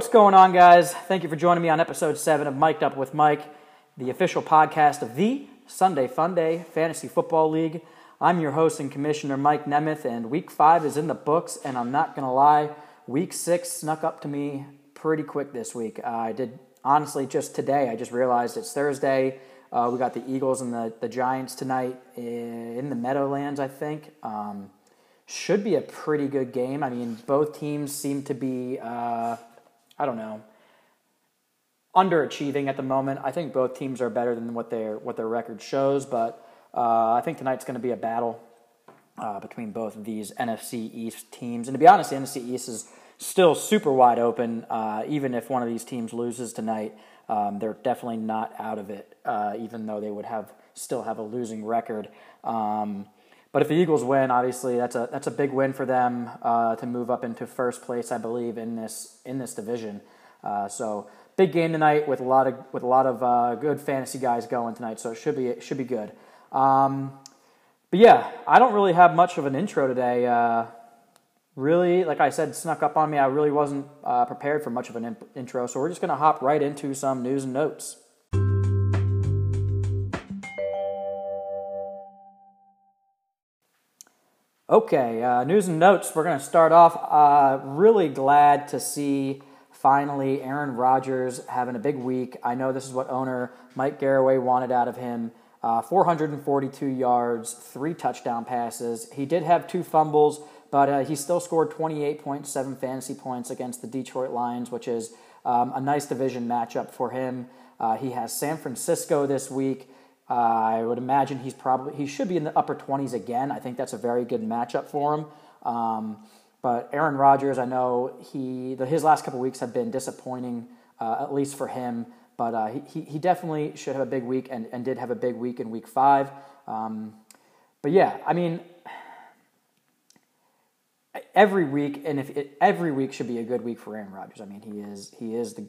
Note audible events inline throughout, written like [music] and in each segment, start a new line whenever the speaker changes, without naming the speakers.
What's going on, guys? Thank you for joining me on episode seven of Mic'd Up with Mike, the official podcast of the Sunday Fun Day Fantasy Football League. I'm your host and commissioner, Mike Nemeth, and week five is in the books, and I'm not going to lie, week six snuck up to me pretty quick this week. Uh, I did, honestly, just today, I just realized it's Thursday. Uh, we got the Eagles and the, the Giants tonight in the Meadowlands, I think. Um, should be a pretty good game. I mean, both teams seem to be. Uh, I don't know, underachieving at the moment. I think both teams are better than what their what their record shows, but uh, I think tonight's going to be a battle uh, between both of these NFC East teams. And to be honest, the NFC East is still super wide open. Uh, even if one of these teams loses tonight, um, they're definitely not out of it. Uh, even though they would have still have a losing record. Um, but if the Eagles win, obviously that's a that's a big win for them uh, to move up into first place, I believe, in this in this division. Uh, so big game tonight with a lot of with a lot of uh, good fantasy guys going tonight. So it should be it should be good. Um, but yeah, I don't really have much of an intro today. Uh, really, like I said, snuck up on me. I really wasn't uh, prepared for much of an in- intro. So we're just gonna hop right into some news and notes. Okay, uh, news and notes. We're going to start off. Uh, really glad to see finally Aaron Rodgers having a big week. I know this is what owner Mike Garraway wanted out of him. Uh, 442 yards, three touchdown passes. He did have two fumbles, but uh, he still scored 28.7 fantasy points against the Detroit Lions, which is um, a nice division matchup for him. Uh, he has San Francisco this week. Uh, I would imagine he's probably he should be in the upper 20s again. I think that's a very good matchup for him. Um, but Aaron Rodgers, I know he the, his last couple weeks have been disappointing, uh, at least for him. But uh, he, he definitely should have a big week and, and did have a big week in week five. Um, but yeah, I mean, every week, and if it, every week should be a good week for Aaron Rodgers. I mean, he is he is the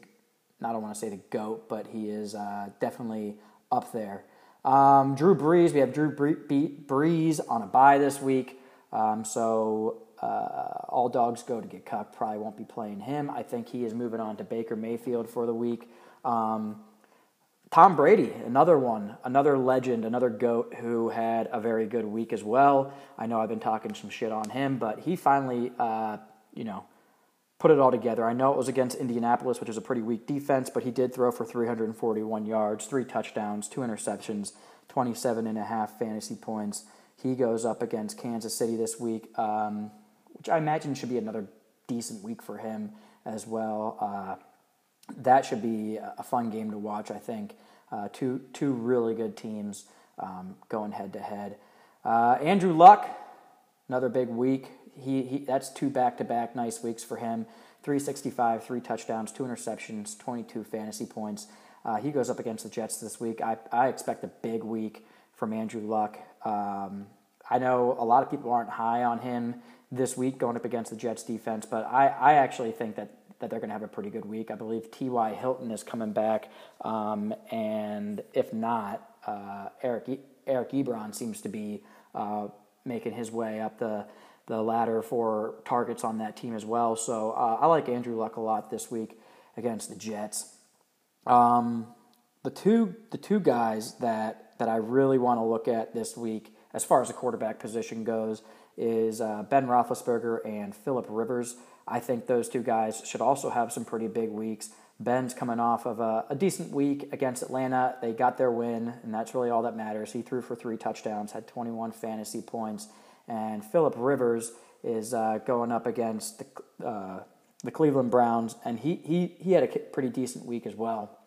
I don't want to say the goat, but he is uh, definitely up there. Um, Drew Brees, we have Drew Brees on a bye this week. Um, so uh, all dogs go to get cucked. Probably won't be playing him. I think he is moving on to Baker Mayfield for the week. Um, Tom Brady, another one, another legend, another GOAT who had a very good week as well. I know I've been talking some shit on him, but he finally, uh, you know, put it all together. I know it was against Indianapolis, which was a pretty weak defense, but he did throw for 341 yards, three touchdowns, two interceptions, 27 and a half fantasy points. He goes up against Kansas City this week, um, which I imagine should be another decent week for him as well. Uh, that should be a fun game to watch, I think. Uh, two, two really good teams um, going head to head. Andrew Luck, another big week he, he that's two back to back nice weeks for him. 365, three touchdowns, two interceptions, 22 fantasy points. Uh, he goes up against the Jets this week. I, I expect a big week from Andrew Luck. Um, I know a lot of people aren't high on him this week going up against the Jets defense, but I, I actually think that, that they're going to have a pretty good week. I believe T.Y. Hilton is coming back, um, and if not, uh, Eric, Eric Ebron seems to be uh, making his way up the the ladder for targets on that team as well. So uh, I like Andrew Luck a lot this week against the Jets. Um, the two the two guys that that I really want to look at this week, as far as the quarterback position goes, is uh, Ben Roethlisberger and Philip Rivers. I think those two guys should also have some pretty big weeks. Ben's coming off of a, a, decent week against Atlanta. They got their win, and that's really all that matters. He threw for three touchdowns, had 21 fantasy points and Philip Rivers is uh, going up against the, uh, the Cleveland Browns, and he, he, he had a pretty decent week as well,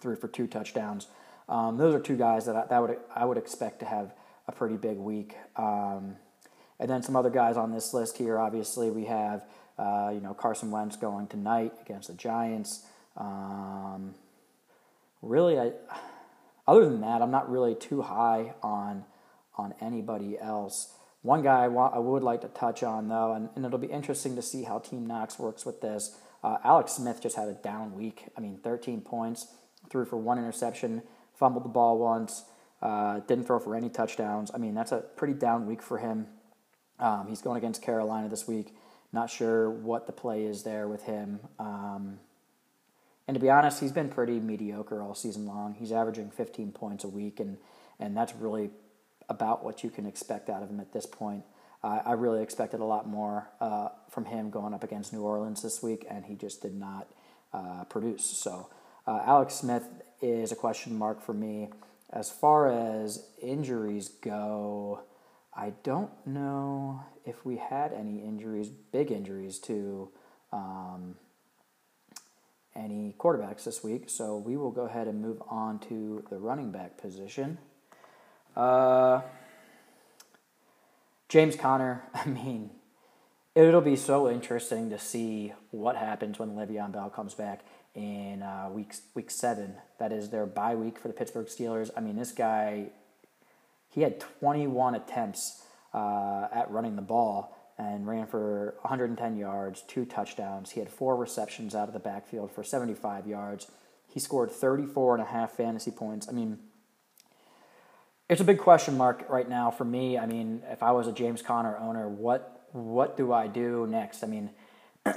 threw for two touchdowns. Um, those are two guys that I, that would I would expect to have a pretty big week. Um, and then some other guys on this list here. Obviously, we have uh, you know Carson Wentz going tonight against the Giants. Um, really, I, other than that, I'm not really too high on on anybody else. One guy I, would like to touch on, though, and, and it'll be interesting to see how Team Knox works with this. Uh, Alex Smith just had a down week. I mean, 13 points, threw for one interception, fumbled the ball once, uh, didn't throw for any touchdowns. I mean, that's a pretty down week for him. Um, he's going against Carolina this week, Not sure what the play is there with him. Um, and to be honest, he's been pretty mediocre all season long. He's averaging 15 points a week, and, and that's really about what you can expect out of him at this point. I really expected a lot more uh, from him going up against New Orleans this week, and he just did not uh, produce. So, uh, Alex Smith is a question mark for me. As far as injuries go, I don't know if we had any injuries, big injuries to um, any quarterbacks this week. So we will go ahead and move on to the running back position. Uh, James Conner, [laughs] I mean, it'll be so interesting to see what happens when Le'Veon Bell comes back in uh, week week seven. That is their bye week for the Pittsburgh Steelers. I mean, this guy, he had 21 attempts uh, at running the ball and ran for 110 yards, two touchdowns. He had four receptions out of the backfield for 75 yards. He scored 34 and a half fantasy points. I mean, it's a big question mark right now for me. I mean, if I was a James Conner owner, what what do I do next? I mean, [clears throat]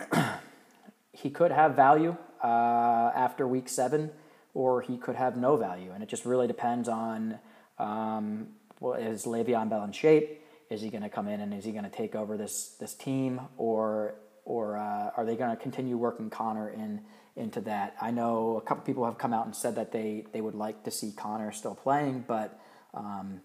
he could have value uh, after week seven, or he could have no value, and it just really depends on um, well, is Le'Veon Bell in shape? Is he going to come in and is he going to take over this this team, or or uh, are they going to continue working Conner in into that? I know a couple people have come out and said that they they would like to see Conner still playing, but um,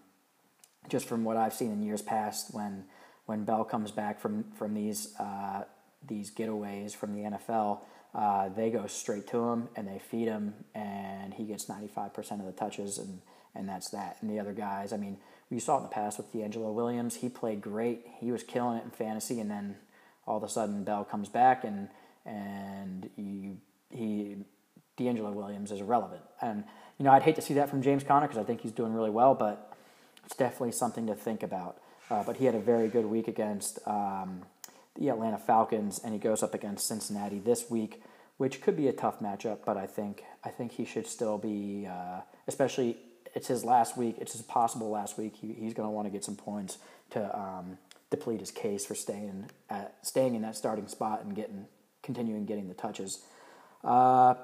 just from what I've seen in years past, when when Bell comes back from from these uh, these getaways from the NFL, uh, they go straight to him and they feed him, and he gets ninety five percent of the touches, and and that's that. And the other guys, I mean, we saw it in the past with DeAngelo Williams, he played great, he was killing it in fantasy, and then all of a sudden Bell comes back and and you, he DeAngelo Williams is irrelevant, and you know, I'd hate to see that from James Conner because I think he's doing really well, but it's definitely something to think about. Uh, but he had a very good week against um, the Atlanta Falcons, and he goes up against Cincinnati this week, which could be a tough matchup. But I think I think he should still be, uh, especially it's his last week. It's his possible last week. He, he's going to want to get some points to um, deplete his case for staying at staying in that starting spot and getting continuing getting the touches. Uh,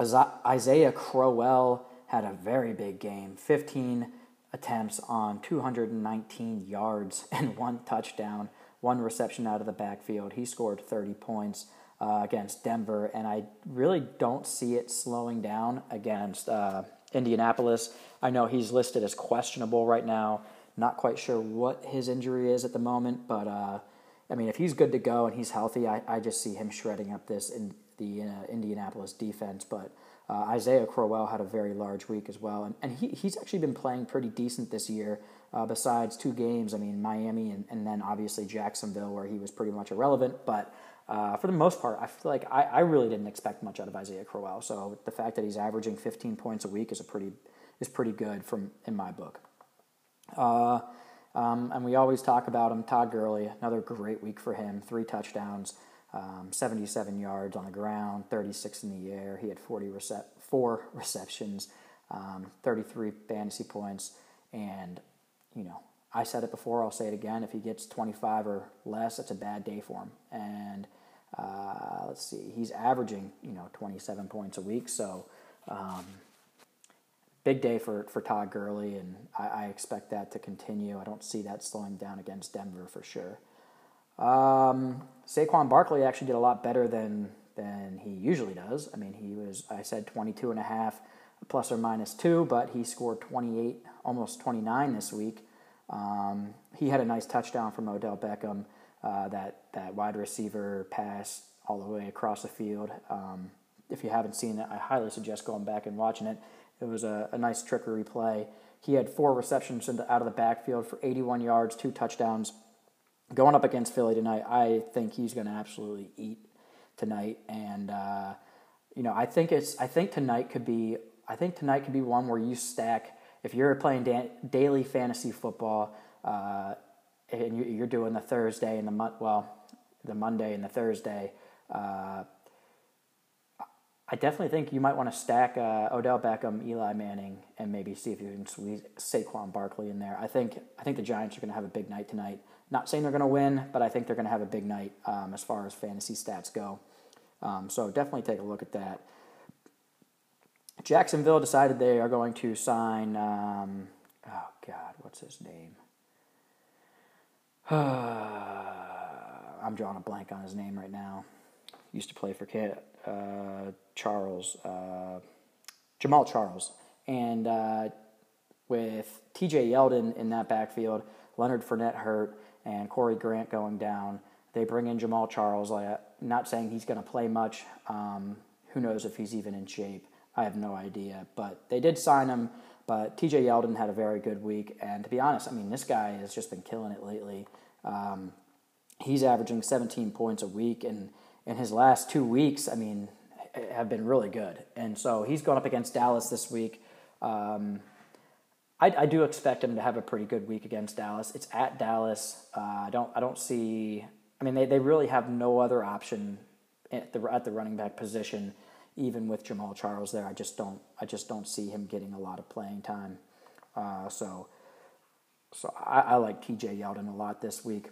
Isaiah Crowell had a very big game 15 attempts on 219 yards [laughs] and one touchdown, one reception out of the backfield. He scored 30 points uh, against Denver, and I really don't see it slowing down against uh, Indianapolis. I know he's listed as questionable right now. Not quite sure what his injury is at the moment, but uh, I mean, if he's good to go and he's healthy, I, I just see him shredding up this in the uh, Indianapolis defense. But uh, Isaiah Crowell had a very large week as well, and, and he, he's actually been playing pretty decent this year. Uh, besides two games, I mean Miami and, and then obviously Jacksonville, where he was pretty much irrelevant. But uh, for the most part, I feel like I, I really didn't expect much out of Isaiah Crowell. So the fact that he's averaging 15 points a week is a pretty is pretty good from in my book. Uh, um, and we always talk about him. Todd Gurley, another great week for him. Three touchdowns um, 77 yards on the ground, 36 in the air. He had 40 rece- four [laughs] receptions, um, 33 fantasy points, and you know I said it before. I'll say it again. If he gets 25 or less, it's a bad day for him. And uh, let's see, he's averaging you know 27 points a week, so. Um, big day for, for Todd Gurley, and I, I expect that to continue. I don't see that slowing down against Denver for sure. Um, Saquon Barkley actually did a lot better than than he usually does. I mean, he was I said 22 and a half plus or minus 2, but he scored 28, almost 29 this week. Um, he had a nice touchdown from Odell Beckham, uh, that that wide receiver pass all the way across the field. Um, if you haven't seen it, I highly suggest going back and watching it. It was a, a nice trickery play. He had four receptions out of the backfield for 81 yards, two touchdowns going up against Philly tonight, I think he's going to absolutely eat tonight. And uh, you know, I think it's I think tonight could be I think tonight could be one where you stack if you're playing da- daily fantasy football uh, and you're doing the Thursday and the month well the Monday and the Thursday. Uh, I definitely think you might want to stack uh, Odell Beckham, Eli Manning, and maybe see if you can squeeze Saquon Barkley in there. I think I think the Giants are going to have a big night tonight. Not saying they're going to win, but I think they're going to have a big night um, as far as fantasy stats go. Um, so definitely take a look at that. Jacksonville decided they are going to sign. Um, oh God, what's his name? [sighs] I'm drawing a blank on his name right now. Used to play for uh, Charles, uh, Jamaal Charles, and uh, with T.J. Yeldon in that backfield, Leonard Fournette hurt, and Corey Grant going down. They bring in Jamaal Charles. Like, not saying he's going to play much. Um, who knows if he's even in shape? I have no idea. But they did sign him. But T.J. Yeldon had a very good week, and to be honest, I mean this guy has just been killing it lately. Um, he's averaging 17 points a week, and in his last two weeks, I mean, have been really good. And so he's going up against Dallas this week. Um, I, I, do expect him to have a pretty good week against Dallas. It's at Dallas. Uh, I don't I don't see. I mean, they, they really have no other option at the at the running back position, even with Jamaal Charles there. I just don't I just don't see him getting a lot of playing time. Uh, so so I, I like T.J. Yeldon a lot this week.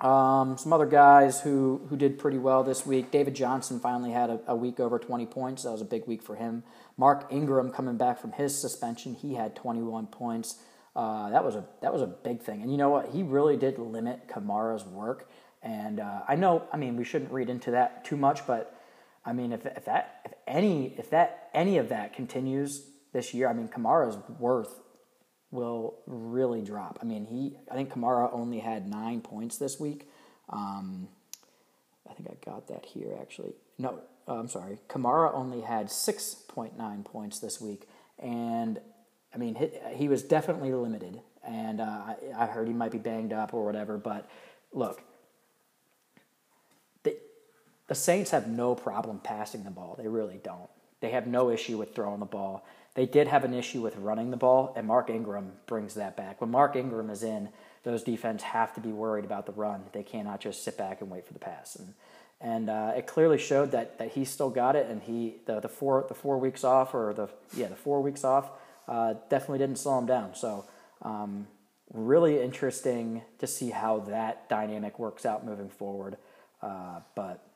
Um, some other guys who, who did pretty well this week. David Johnson finally had a, a, week over 20 points. That was a big week for him. Mark Ingram coming back from his suspension, he had 21 points. Uh, that was a that was a big thing. And you know what? He really did limit Kamara's work. And uh, I know, I mean, we shouldn't read into that too much, but I mean, if, if that if any if that any of that continues this year, I mean, Kamara's worth will really drop. I mean, he I think Kamara only had nine points this week. Um, I think I got that here actually. No, uh, I'm sorry. Kamara only had 6.9 points this week, and I mean he, he was definitely limited. And uh, I, I heard he might be banged up or whatever. But look, the the Saints have no problem passing the ball. They really don't. They have no issue with throwing the ball. They did have an issue with running the ball, and Mark Ingram brings that back. When Mark Ingram is in, those defense have to be worried about the run. They cannot just sit back and wait for the pass. And and uh, it clearly showed that that he still got it. And he the, the four the four weeks off or the yeah the four weeks off uh, definitely didn't slow him down. So um, really interesting to see how that dynamic works out moving forward. Uh, but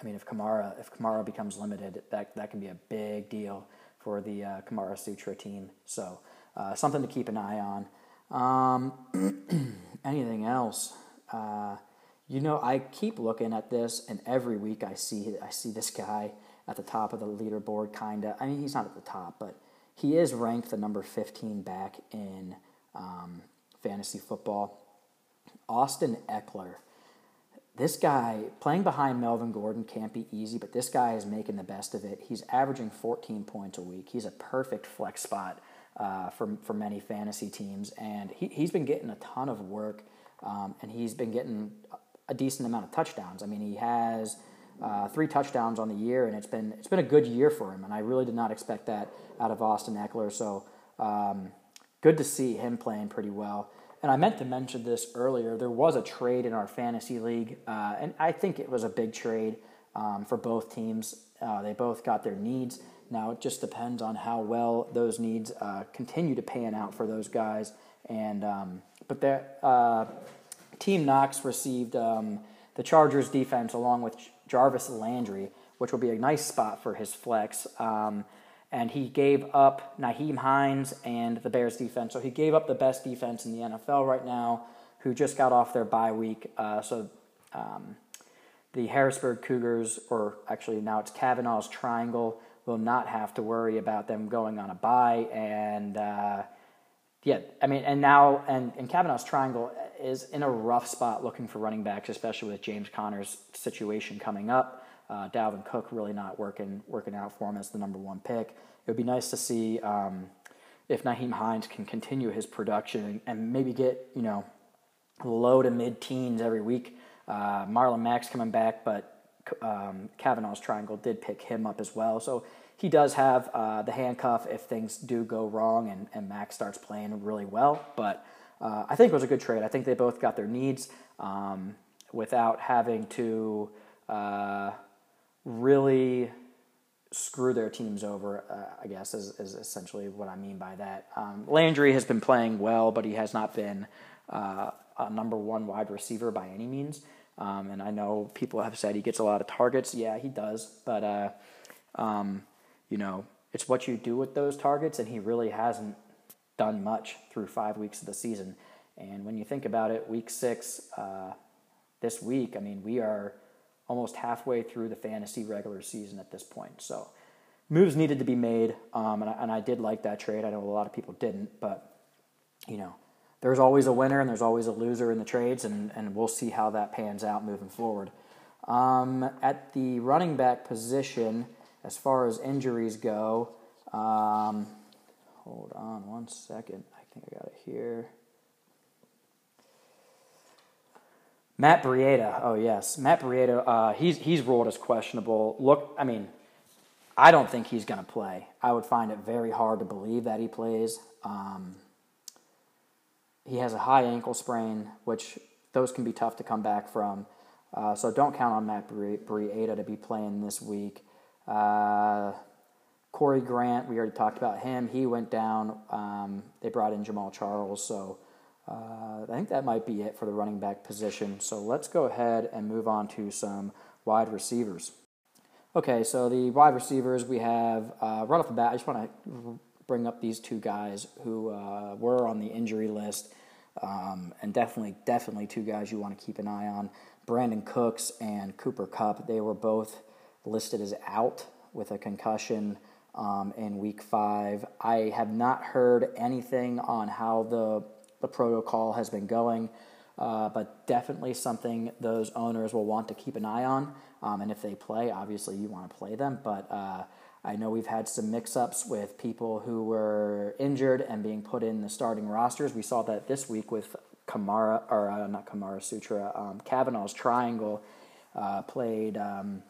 I mean, if Kamara if Kamara becomes limited, that that can be a big deal for the uh, Kamara Sutra team. So uh, something to keep an eye on. Um, [clears throat] anything else? Uh, you know, I keep looking at this, and every week I see I see this guy at the top of the leaderboard. Kinda. I mean, he's not at the top, but he is ranked the number fifteen back in um, fantasy football. Austin Ekeler this guy playing behind Melvin Gordon can't be easy, but this guy is making the best of it. He's averaging 14 points a week. He's a perfect flex spot uh, for for many fantasy teams, and he he's been getting a ton of work, um, and he's been getting a decent amount of touchdowns. I mean, he has. Uh, three touchdowns on the year, and it's been it's been a good year for him. And I really did not expect that out of Austin Ekeler. So um, good to see him playing pretty well and I meant to mention this earlier. There was a trade in our fantasy league, uh, and I think it was a big trade um, for both teams. Uh, they both got their needs. Now it just depends on how well those needs uh, continue to pan out for those guys. And um, but their uh, team Knox received um, the Chargers defense along with Jarvis Landry, which will be a nice spot for his flex. Um, and he gave up Nyheim Hines and the Bears defense. So he gave up the best defense in the NFL right now, who just got off their bye week. Uh, so um, the Harrisburg Cougars, or actually now it's Cavanaugh's Triangle, will not have to worry about them going on a bye. And uh, yeah, I mean, and now, and, and Cavanaugh's Triangle is in a rough spot looking for running backs, especially with James Conner's situation coming up. Uh, Dalvin Cook really not working working out for him as the number one pick. It would be nice to see um, if Nyheim Hines can continue his production and maybe get you know low to mid teens every week. Uh, Marlon Mack's coming back, but um, Cavanaugh's triangle did pick him up as well. So he does have uh, the handcuff if things do go wrong and, and Mack starts playing really well. But uh, I think it was a good trade. I think they both got their needs um, without having to uh, really screw their teams over. Uh, I guess is, is essentially what I mean by that. Um, Landry has been playing well, but he has not been uh, a number one wide receiver by any means. Um, and I know people have said he gets a lot of targets. Yeah, he does, but uh, um, you know, it's what you do with those targets, and he really hasn't done much through five weeks of the season. And when you think about it, week six, uh, this week, I mean, we are almost halfway through the fantasy regular season at this point. So moves needed to be made, um, and, I, and I did like that trade. I know a lot of people didn't, but you know, there's always a winner and there's always a loser in the trades, and, and we'll see how that pans out moving forward. Um, at the running back position, as far as injuries go, um, hold on one second. I think I got it here. Matt Breida. Oh yes, Matt Breida. Uh, he's he's ruled as questionable. Look, I mean, I don't think he's going to play. I would find it very hard to believe that he plays. Um, he has a high ankle sprain, which those can be tough to come back from. Uh, so don't count on Matt Breida to be playing this week. Uh, Corey Grant, we already talked about him. He went down. Um, they brought in Jamaal Charles, so uh, I think that might be it for the running back position. So let's go ahead and move on to some wide receivers. Okay, so the wide receivers we have uh, right off the bat. I just want to bring up these two guys who uh, were on the injury list, um, and definitely, definitely two guys you want to keep an eye on: Brandin Cooks and Cooper Kupp. They were both listed as out with a concussion um, in Week Five. I have not heard anything on how the the protocol has been going. Uh, but definitely something those owners will want to keep an eye on. Um, and if they play, obviously you want to play them. But uh, I know we've had some mix ups with people who were injured and being put in the starting rosters. We saw that this week with Kamara, or uh, not Kamara Sutra, um, Kavanaugh's triangle uh, played, um,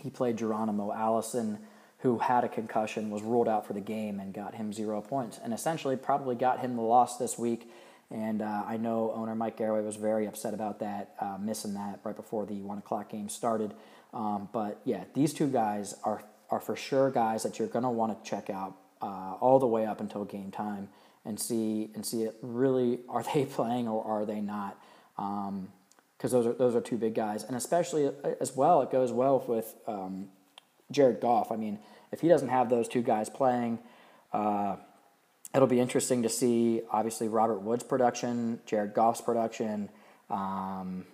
he played Geronimo Allison who had a concussion, was ruled out for the game, and got him zero points, and essentially probably got him the loss this week. And uh, I know owner Mike Garraway was very upset about that, uh, missing that right before the one o'clock game started. Um, but yeah, these two guys are are for sure guys that you're to want to check out uh, all the way up until game time and see and see it really [laughs] are they playing or are they not? Because um, those are those are two big guys, and especially uh, as well, it goes well with um, Jared Goff. I mean, if he doesn't have those two guys playing, uh, it'll be interesting to see. Obviously, Robert Woods' production, Jared Goff's production, um,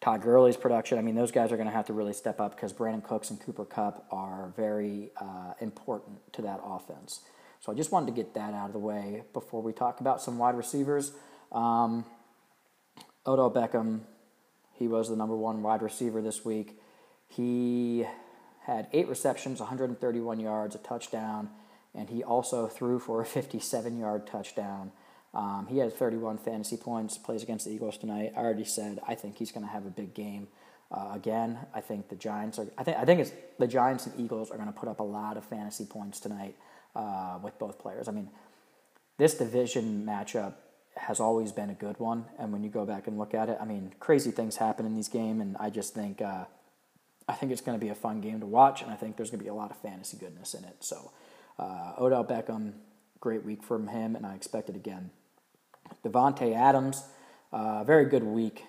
Todd Gurley's production. I mean, those guys are going to have to really step up because Brandin Cooks and Cooper Kupp are very uh, important to that offense. So I just wanted to get that out of the way before we talk about some wide receivers. Um, Odell Beckham, he was the number one wide receiver this week. He had eight receptions, 131 yards, a touchdown, and he also threw for a 57 yard touchdown. Um, he has 31 fantasy points, plays against the Eagles tonight. I already said I think he's going to have a big game. Uh, again, I think the Giants are. I think I think it's the Giants and Eagles are going to put up a lot of fantasy points tonight uh, with both players. I mean, this division matchup has always been a good one, and when you go back and look at it, I mean, crazy things happen in these games, and I just think uh, I think it's going to be a fun game to watch, and I think there's going to be a lot of fantasy goodness in it. So, uh, Odell Beckham, great week from him, and I expect it again. Davante Adams, uh, very good week,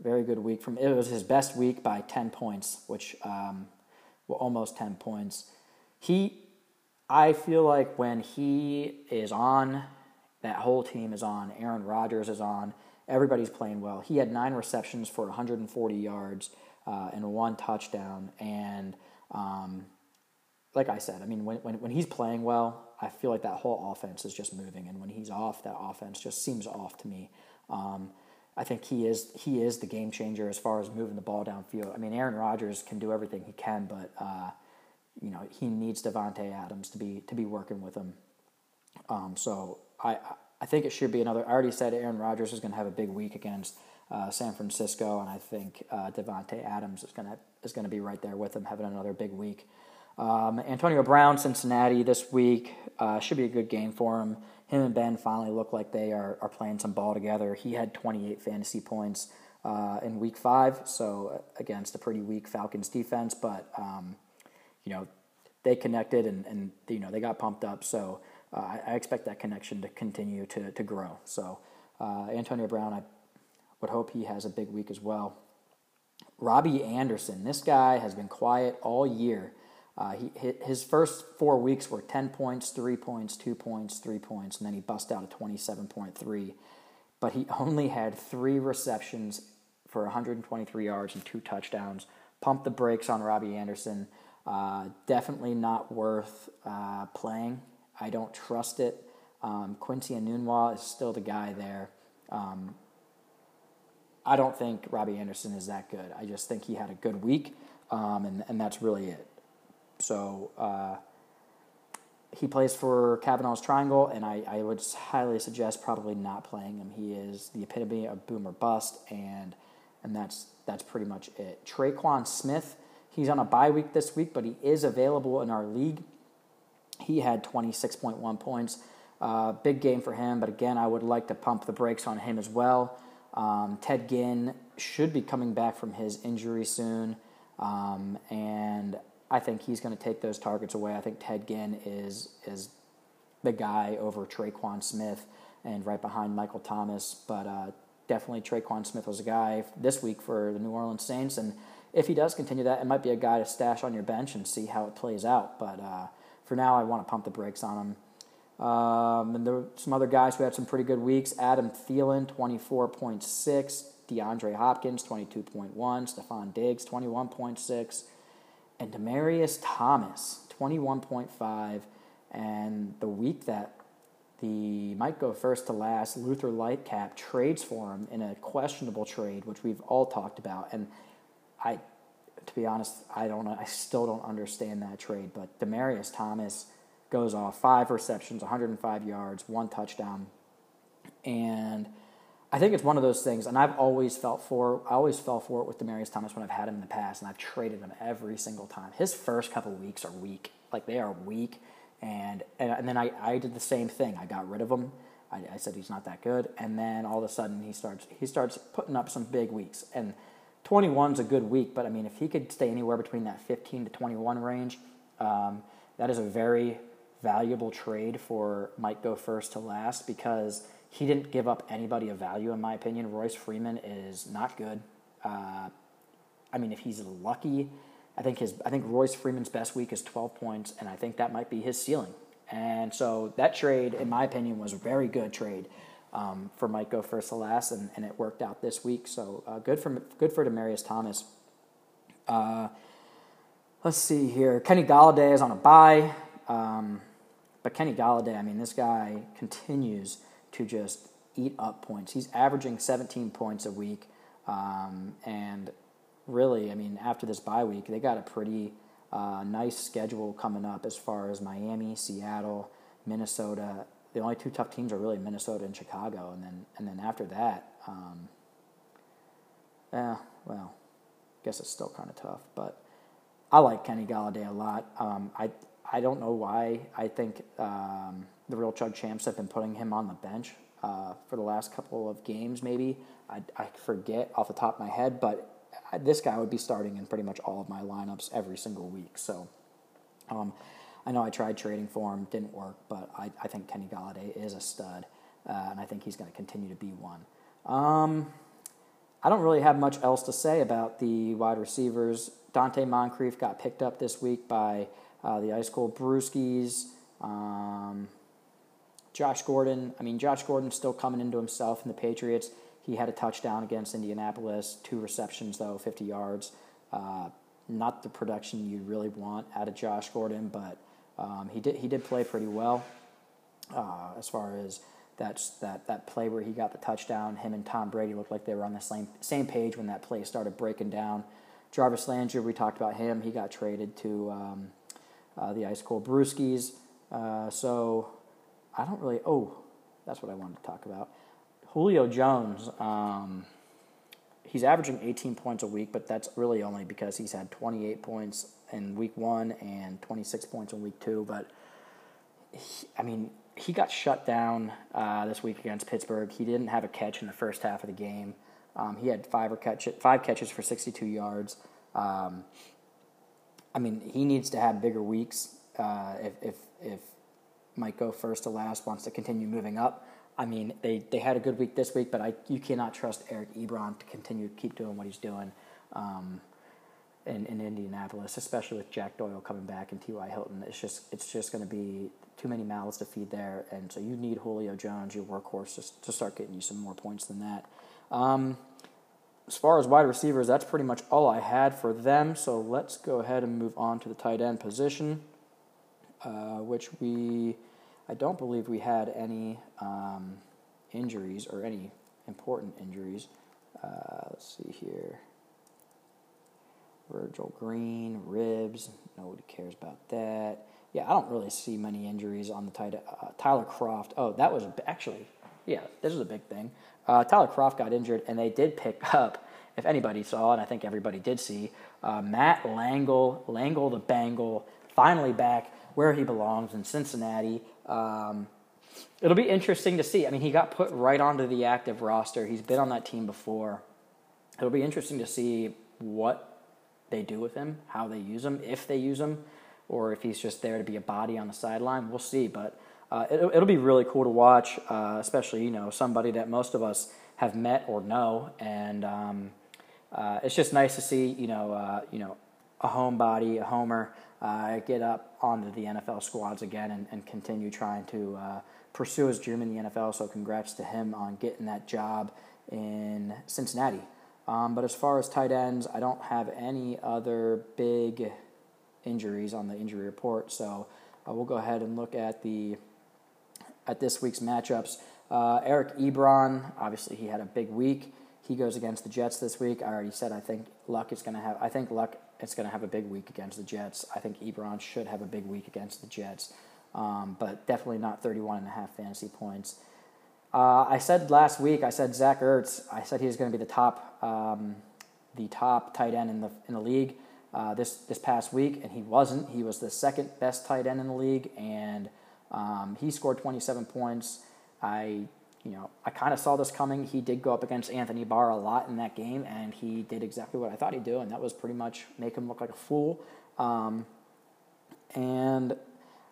very good week from. It was his best week by ten points, which um, well, almost ten points. He, I feel like when he is on, that whole team is on. Aaron Rodgers is on. Everybody's playing well. He had nine receptions for 140 yards uh, and one touchdown. And um, like I said, I mean, when, when, when he's playing well, I feel like that whole offense is just moving. And when he's off, that offense just seems off to me. Um, I think he is he is the game changer as far as moving the ball downfield. I mean, Aaron Rodgers can do everything he can, but uh, you know he needs Davante Adams to be to be working with him. Um, so I I think it should be another. I already said Aaron Rodgers is going to have a big week against uh, San Francisco, and I think uh, Davante Adams is gonna is gonna be right there with him, having another big week. Um, Antonio Brown, Cincinnati this week uh, should be a good game for him. Him and Ben finally look like they are, are playing some ball together. He had 28 fantasy points uh, in week five, so uh, against a pretty weak Falcons defense, but um, you know they connected and, and you know they got pumped up. So uh, I, I, expect that connection to continue to to grow. So uh, Antonio Brown, I would hope he has a big week as well. Robbie Anderson, this guy has been quiet all year. Uh, he, his first four weeks were 10 points, 3 points, 2 points, 3 points, and then he bust out a 27.3. But he only had three receptions for 123 yards and two touchdowns. Pump the brakes on Robbie Anderson. Uh, definitely not worth uh, playing. I don't trust it. Um, Quincy Enunwa is still the guy there. Um, I don't think Robbie Anderson is that good. I just think he had a good week, um, and, and that's really it. So uh, he plays for Kavanaugh's Triangle, and I, I would highly suggest probably not playing him. He is the epitome of boomer bust, and and that's that's pretty much it. Tre'Quan Smith, he's on a bye week this week, but he is available in our league. He had 26.1 points. Uh, big game for him, but again, I would like to pump the brakes on him as well. Um, Ted Ginn should be coming back from his injury soon, um, and I think he's going to take those targets away. I think Ted Ginn is is the guy over Tre'Quan Smith and right behind Michael Thomas. But uh, definitely Tre'Quan Smith was a guy this week for the New Orleans Saints. And if he does continue that, it might be a guy to stash on your bench and see how it plays out. But uh, for now, I want to pump the brakes on him. Um, and there were some other guys who had some pretty good weeks. Adam Thielen, 24.6. DeAndre Hopkins, 22.1. Stefon Diggs, 21.6 and Demaryius Thomas, 21.5. And the week that the might go first to last, Luther Lightcap trades for him in a questionable trade, which we've all talked about. And I, to be honest, I don't, I still don't understand that trade. But Demaryius Thomas goes off five receptions, 105 yards, one touchdown, and I think it's one of those things, and I've always felt for. I always fell for it with Demaryius Thomas when I've had him in the past, and I've traded him every single time. His first couple weeks are weak, like they are weak, and and, and then I, I did the same thing. I got rid of him. I, I said he's not that good, and then all of a sudden he starts he starts putting up some big weeks, and 21 is a good week, but I mean if he could stay anywhere between that 15 to 21 range, um, that is a very valuable trade for Mike go first to last because he didn't give up anybody of value, in my opinion. Royce Freeman is not good. Uh, I mean, if he's lucky, I think his I think Royce Freeman's best week is 12 points, and I think that might be his ceiling. And so that trade, in my opinion, was a very good trade um, for Mike go first to last, and, and it worked out this week. So uh, good for good for Demaryius Thomas. Uh, let's see here. Kenny Golladay is on a bye, um, but Kenny Golladay, I mean, this guy continues to just eat up points. He's averaging 17 points a week. Um, and really, I mean, after this bye week, they got a pretty uh, nice schedule coming up as far as Miami, Seattle, Minnesota. The only two tough teams are really Minnesota and Chicago, and then and then after that, um, yeah, well, I guess it's still kind of tough. But I like Kenny Golladay a lot. Um, I I don't know why. I think um, the real Chug champs have been putting him on the bench uh, for the last couple of games, maybe. I, I forget off the top of my head, but this guy would be starting in pretty much all of my lineups every single week. So um, I know I tried trading for him, didn't work, but I, I think Kenny Golladay is a stud, uh, and I think he's going to continue to be one. Um, I don't really have much else to say about the wide receivers. Donte Moncrief got picked up this week by uh, the Ice Cold Brewskis. Um, Josh Gordon, I mean, Josh Gordon's still coming into himself in the Patriots. He had a touchdown against Indianapolis, two receptions, though, 50 yards. Uh, not the production you really want out of Josh Gordon, but um, he did he did play pretty well uh, as far as that's that that play where he got the touchdown. Him and Tom Brady looked like they were on the same same page when that play started breaking down. Jarvis Landry, we talked about him. He got traded to um, uh, the Ice Cold Brewskis. Uh, so I don't really. Oh, that's what I wanted to talk about. Julio Jones. Um, he's averaging 18 points a week, but that's really only because he's had 28 points in week one and 26 points in week two. But he, I mean, he got shut down uh, this week against Pittsburgh. He didn't have a catch in the first half of the game. Um, he had five or catch five catches for 62 yards. Um, I mean, he needs to have bigger weeks uh, if if if Mike go first to last wants to continue moving up. I mean, they, they had a good week this week, but I you cannot trust Eric Ebron to continue to keep doing what he's doing um, in, in Indianapolis, especially with Jack Doyle coming back and T.Y. Hilton. It's just it's just going to be too many mouths to feed there, and so you need Julio Jones, your workhorse, to, to start getting you some more points than that. Um, as far as wide receivers, that's pretty much all I had for them. So let's go ahead and move on to the tight end position, uh, which we I don't believe we had any um, injuries or any important injuries. Uh, let's see here. Virgil Green, ribs. Nobody cares about that. Yeah, I don't really see many injuries on the tight. Uh, Tyler Kroft. Oh, that was actually, yeah, this was a big thing. Uh, Tyler Kroft got injured, and they did pick [laughs] up. If anybody saw it, I think everybody did see. Uh, Matt Lengel, Lengel the Bengal, finally back where he belongs in Cincinnati. Um, it'll be interesting to see. I mean, he got put right onto the active roster. He's been on that team before. It'll be interesting to see what they do with him, how they use him, if they use him, or if he's just there to be a body on the sideline. We'll see. But uh, it'll, it'll, be really cool to watch, uh, especially you know somebody that most of us have met or know, and um, uh, it's just nice to see you know uh, you know a homebody, a homer uh, get up onto the NFL squads again and, and continue trying to uh, pursue his dream in the NFL. So congrats to him on getting that job in Cincinnati. Um, but as far as tight ends, I don't have any other big injuries on the injury report. So we'll go ahead and look at the at this week's matchups. Uh, Eric Ebron, obviously he had a big week. He goes against the Jets this week. I already said I think Luck is going to have. I think Luck is going to have a big week against the Jets. I think Ebron should have a big week against the Jets, um, but definitely not 31 and a half fantasy points. Uh, I said last week. I said Zach Ertz. I said he was going to be the top, um, the top tight end in the in the league uh, this this past week, and he wasn't. He was the second best tight end in the league, and um, he scored 27 points. I you know, I kind of saw this coming. He did go up against Anthony Barr a lot in that game, and he did exactly what I thought he'd do, and that was pretty much make him look like a fool. Um, and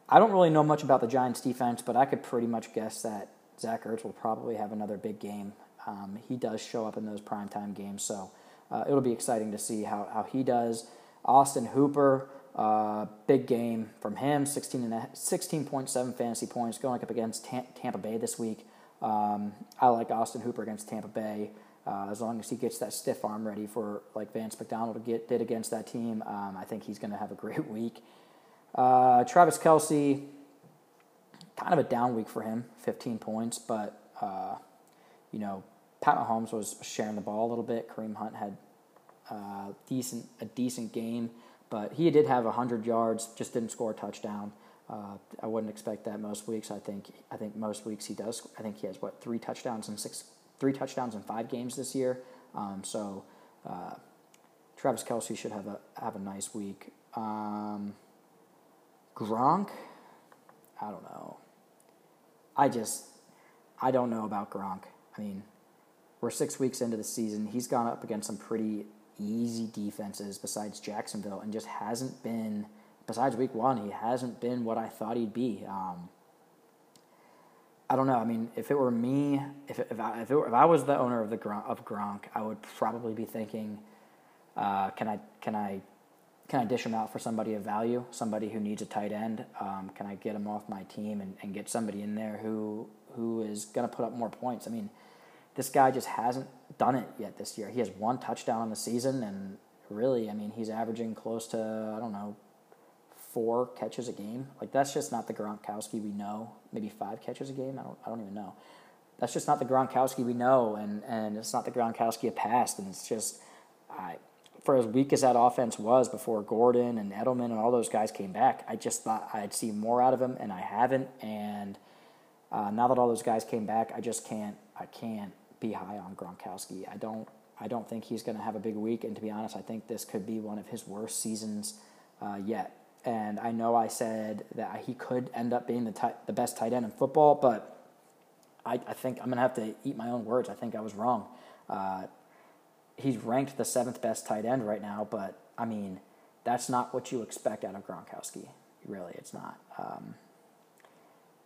I don't really know much about the Giants' defense, but I could pretty much guess that Zach Ertz will probably have another big game. Um, he does show up in those primetime games, so uh, it'll be exciting to see how, how he does. Austin Hooper, uh, big game from him, 16 and 16.7 fantasy points, going up against Tampa Bay this week. Um, I like Austin Hooper against Tampa Bay. Uh, as long as he gets that stiff arm ready for like Vance McDonald to get, did against that team, um, I think he's going to have a great [laughs] week. Uh, Travis Kelce, kind of a down week for him, 15 points, but uh, you know Pat Mahomes was sharing the ball a little bit. Kareem Hunt had uh, decent a decent game, but he did have 100 yards, just didn't score a touchdown. Uh, I wouldn't expect that most weeks. I think I think most weeks he does. I think he has what three touchdowns in six, three touchdowns in five games this year. Um, so uh, Travis Kelce should have a have a nice week. Um, Gronk, I don't know. I just I don't know about Gronk. I mean, we're six weeks into the season. He's gone up against some pretty easy defenses besides Jacksonville, and just hasn't been besides week one, he hasn't been what I thought he'd be. Um, I don't know. I mean, if it were me, if if I, if, were, if I was the owner of the Gronk, of Gronk, I would probably be thinking, uh, can I can I can I dish him out for somebody of value, somebody who needs a tight end? Um, can I get him off my team and, and get somebody in there who who is going to put up more points? I mean, this guy just hasn't done it yet this year. He has one touchdown on the season, and really, I mean, he's averaging close to I don't know four catches a game. Like that's just not the Gronkowski we know. Maybe five catches a game. I don't. I don't even know. That's just not the Gronkowski we know, and and it's not the Gronkowski of past. And it's just, I, for as weak as that offense was before Gordon and Edelman and all those guys came back, I just thought I'd see more out of him, and I haven't. And uh, now that all those guys came back, I just can't. I can't be high on Gronkowski. I don't. I don't think he's going to have a big week. And to be honest, I think this could be one of his worst seasons uh, yet and I know I said that he could end up being the the best tight end in football, but I, I think I'm gonna have to eat my own words. I think I was wrong. Uh, he's ranked the seventh best tight end right now, but I mean, that's not what you expect out of Gronkowski. Really, it's not. Um,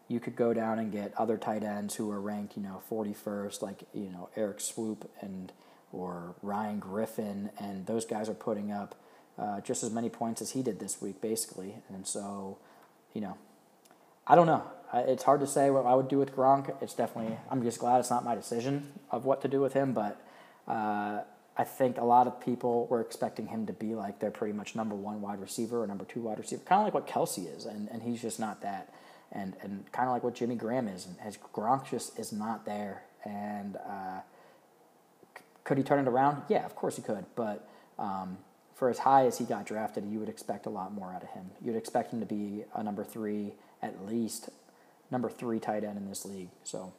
you could go down and get other tight ends who are ranked, you know, 41st, like you know Erik Swoope and or Ryan Griffin, and those guys are putting up uh, just as many points as he did this week, basically. And so, you know, I don't know. It's hard to say what I would do with Gronk. It's definitely. I'm just glad it's not my decision of what to do with him, but. Uh, I think a lot of people were expecting him to be like their pretty much number one wide receiver or number two wide receiver, kind of like what Kelce is, and, and he's just not that. And and kind of like what Jimmy Graham is, and as Gronk just is not there. And uh, could he turn it around? Yeah, of course he could. But um, for as high as he got drafted, you would expect a lot more out of him. You'd expect him to be a number three, at least number three tight end in this league. So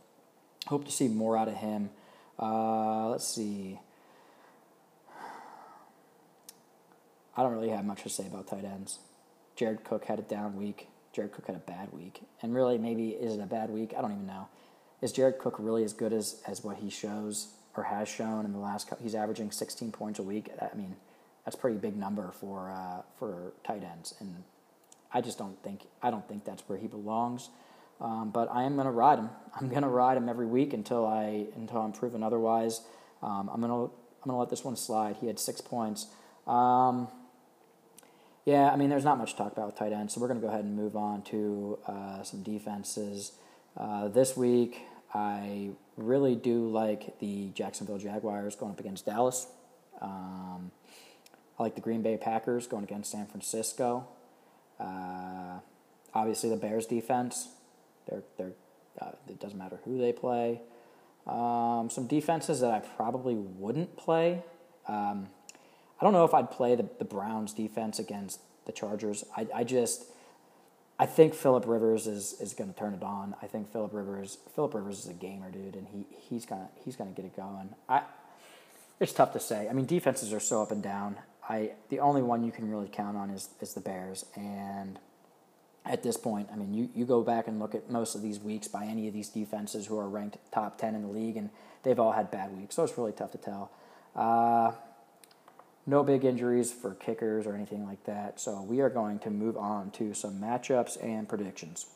hope to see more out of him. Uh, let's see. I don't really have much to say about tight ends. Jared Cook had a down week. Jared Cook had a bad week. And really, maybe is it a bad week? I don't even know. Is Jared Cook really as good as, as what he shows or has shown in the last? Couple, He's averaging 16 points a week. I mean, that's a pretty big number for uh, for tight ends, and I just don't think I don't think that's where he belongs. Um, but I am going to ride him. I'm going to ride him every week until I until I'm proven otherwise. Um, I'm going to I'm going to let this one slide. He had six points. Um, yeah, I mean, there's not much to talk about with tight ends, so we're going to go ahead and move on to uh, some defenses. Uh, this week, I really do like the Jacksonville Jaguars going up against Dallas. Um, I like the Green Bay Packers going against San Francisco. Uh, obviously, the Bears defense. They're they're uh, it doesn't matter who they play. Um, some defenses that I probably wouldn't play. Um, I don't know if I'd play the, the Browns defense against the Chargers. I, I just I think Philip Rivers is, is going to turn it on. I think Philip Rivers Philip Rivers is a gamer, dude, and he he's gonna he's gonna get it going. I it's tough to say. I mean, defenses are so up and down. I the only one you can really count on is is the Bears, and at this point, I mean, you, you go back and look at most of these weeks by any of these defenses who are ranked top ten in the league, and they've all had bad weeks, so it's really tough to tell. Uh, no big injuries for kickers or anything like that. So we are going to move on to some matchups and predictions.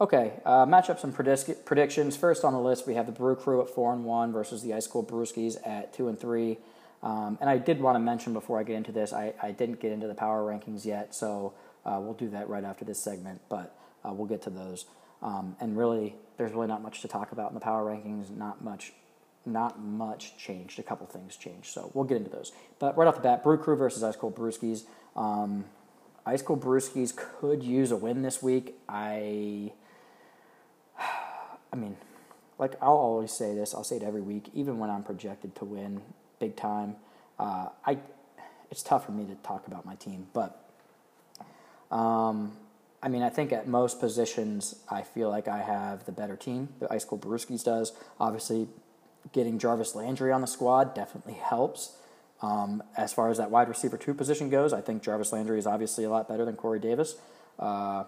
Okay, uh, matchups and predic- predictions. First on the list, we have the Brew Crew at four and one versus the Ice Cold Brewskis at two and three. Um, and I did want to mention before I get into this, I, I didn't get into the power rankings yet, so uh, we'll do that right after this segment. But uh, we'll get to those. Um, and really, there's really not much to talk about in the power rankings. Not much, not much changed. A couple things changed, so we'll get into those. But right off the bat, Brew Crew versus Ice Cold Brewskis. Um, Ice Cold Brewskis could use a win this week. I, [sighs] I mean, like I'll always say this. I'll say it every week, even when I'm projected to win big time. Uh, I, it's tough for me to talk about my team, but. Um, I mean, I think at most positions, I feel like I have the better team. The Ice Cold Brewskis does. Obviously, getting Jarvis Landry on the squad definitely helps. Um, as far as that wide receiver two position goes, I think Jarvis Landry is obviously a lot better than Corey Davis. Uh,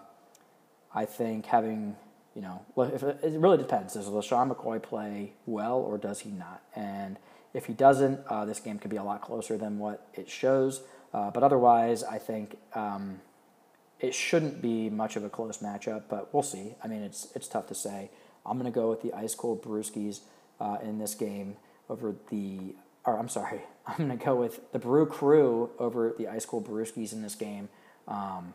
I think having, you know, if it, really depends. Does LeSean McCoy play well or does he not? And if he doesn't, uh, this game could be a lot closer than what it shows. Uh, but otherwise, I think. Um, it shouldn't be much of a close matchup, but we'll see. I mean, it's it's tough to say. I'm going to go with the ice cold Brewskis uh, in this game over the. Or I'm sorry, [laughs] I'm going to go with the Brew Crew over the ice cold Brewskis in this game, um,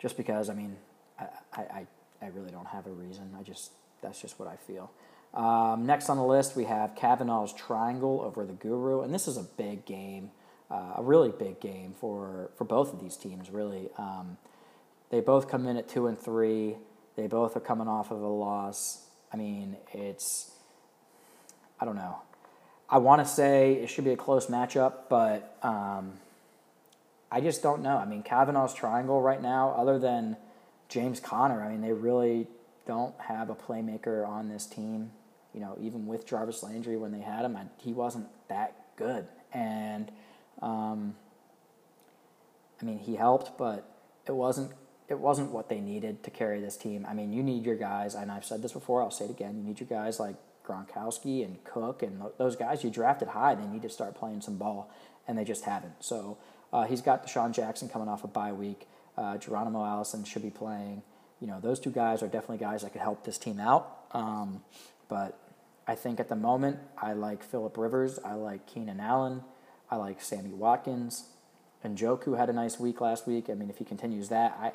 just because I mean, I, I I really don't have a reason. I just that's just what I feel. Um, next on the list, we have Kavanaugh's Triangle over the Guru, and this is a big game uh, a really big game for, for both of these teams, really. Um, they both come in at two and three. They both are coming off of a loss. I mean, it's, I don't know. I want to say it should be a close matchup, but um, I just don't know. I mean, Kavanaugh's triangle right now, other than James Conner, I mean, they really don't have a playmaker on this team. You know, even with Jarvis Landry when they had him, he wasn't that good. And um, I mean, he helped, but it wasn't it wasn't what they needed to carry this team. I mean, you need your guys, and I've said this before. I'll say it again. You need your guys like Gronkowski and Cook and those guys you drafted high. They need to start playing some ball, and they just haven't. So uh, he's got DeSean Jackson coming off a bye week. Uh, Geronimo Allison should be playing. You know, those two guys are definitely guys that could help this team out. Um, but I think at the moment, I like Philip Rivers. I like Keenan Allen. I like Sammy Watkins. And Njoku had a nice week last week. I mean, if he continues that, I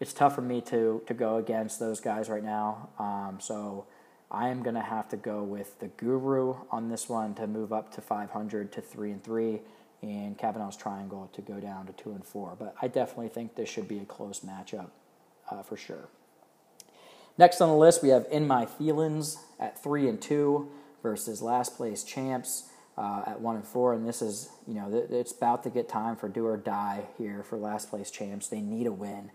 it's tough for me to to go against those guys right now. Um, so I am going to have to go with the Guru on this one to move up to 500 to three and three, and Kavanaugh's Triangle to go down to two and four. But I definitely think this should be a close matchup uh, for sure. Next on the list, we have In My Feelings at three and two versus last place champs uh, at one and four. And this is, you know, it's about to get time for do or die here for last place champs. They need a win